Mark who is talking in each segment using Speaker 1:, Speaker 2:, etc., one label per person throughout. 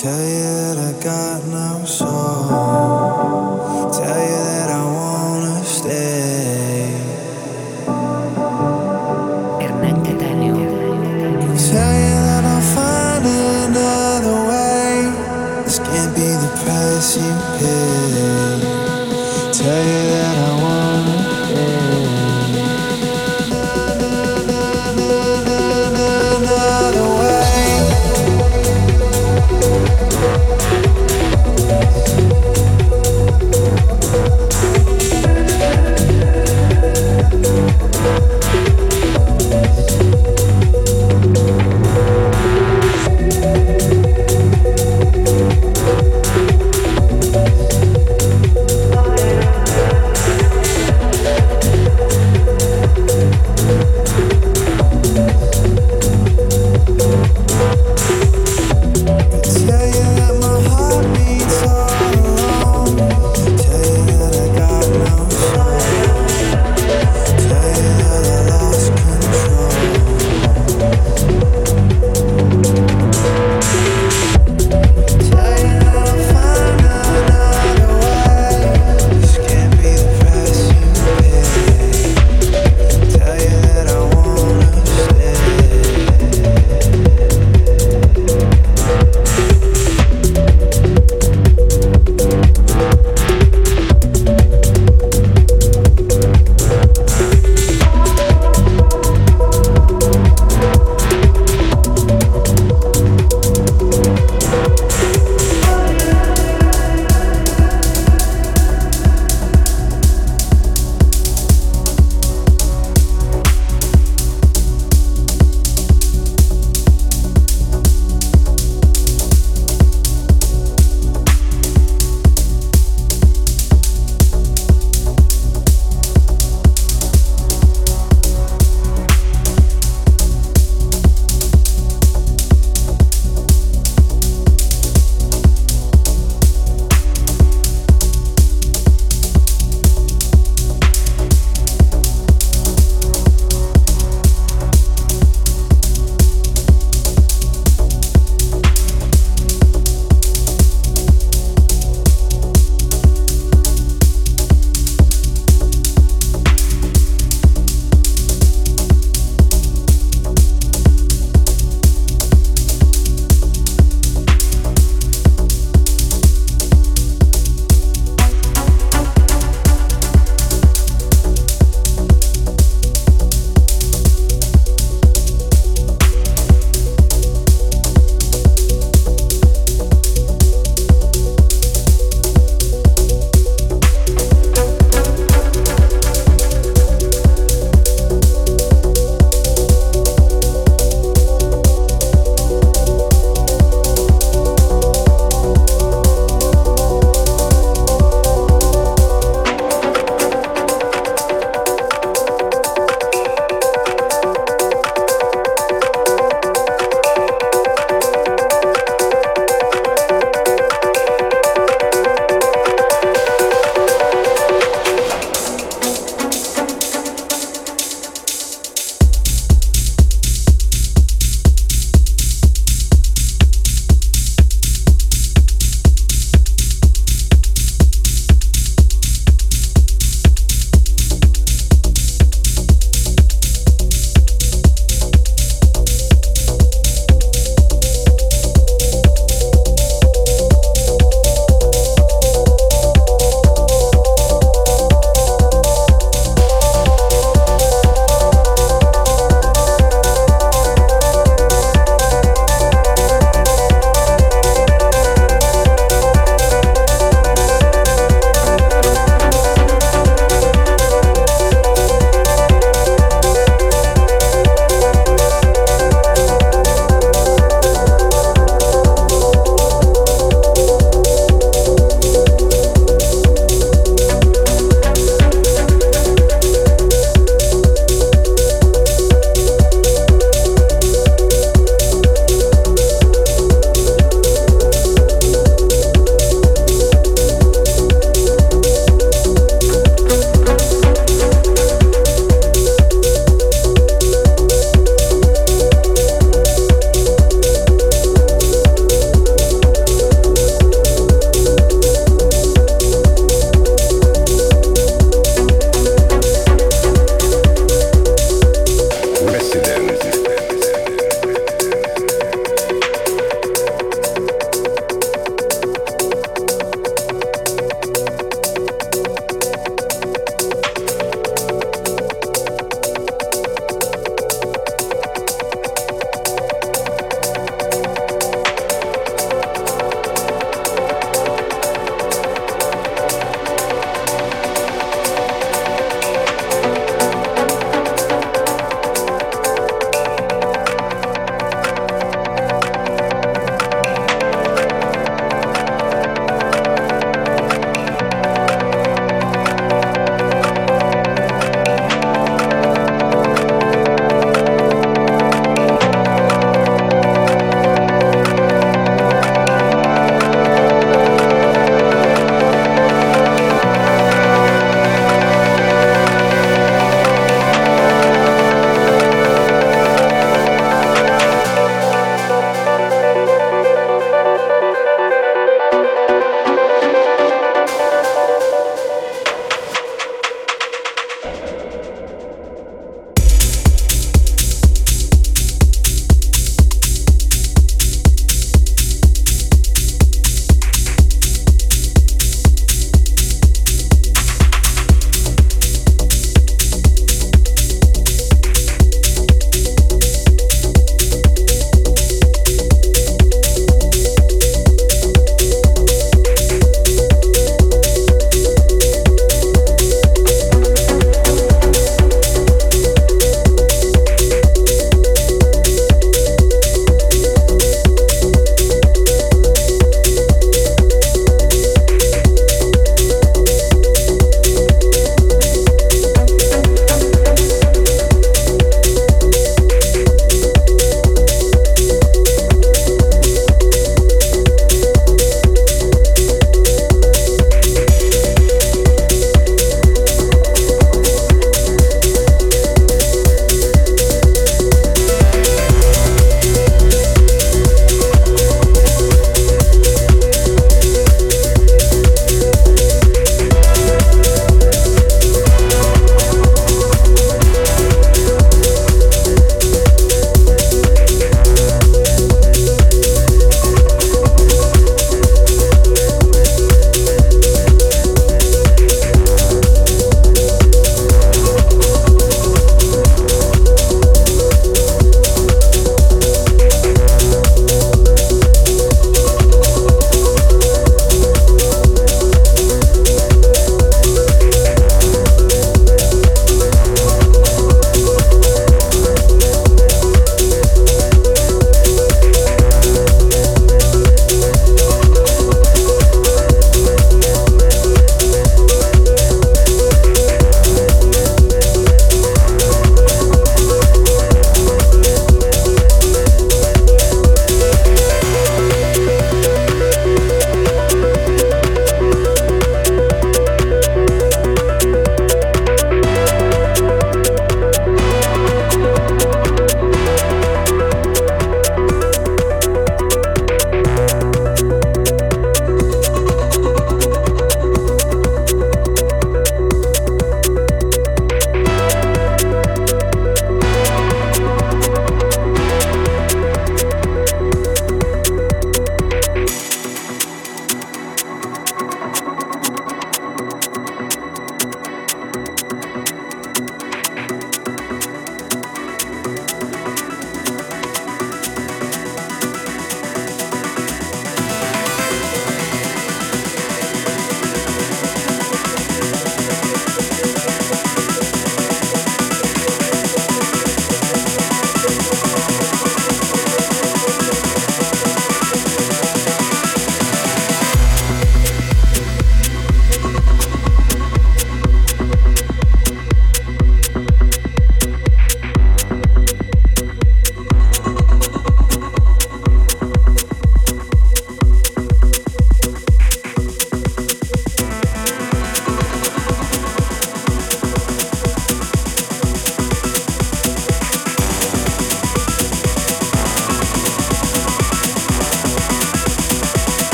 Speaker 1: Tell you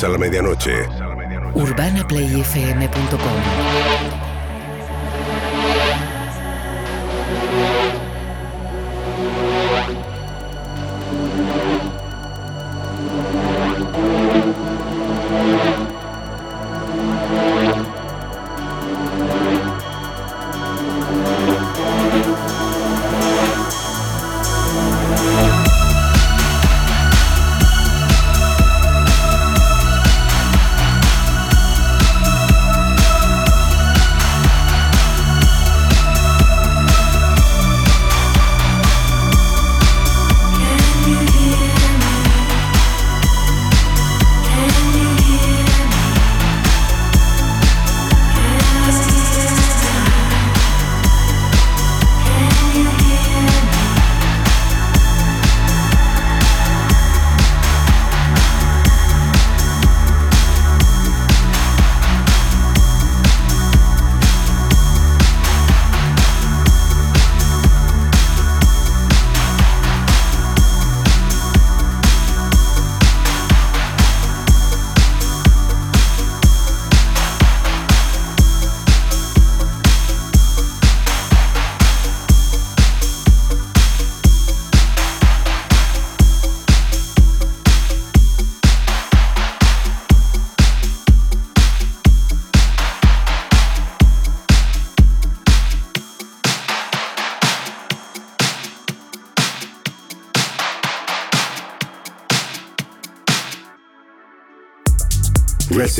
Speaker 2: A la medianoche.
Speaker 3: UrbanaPlayFM.com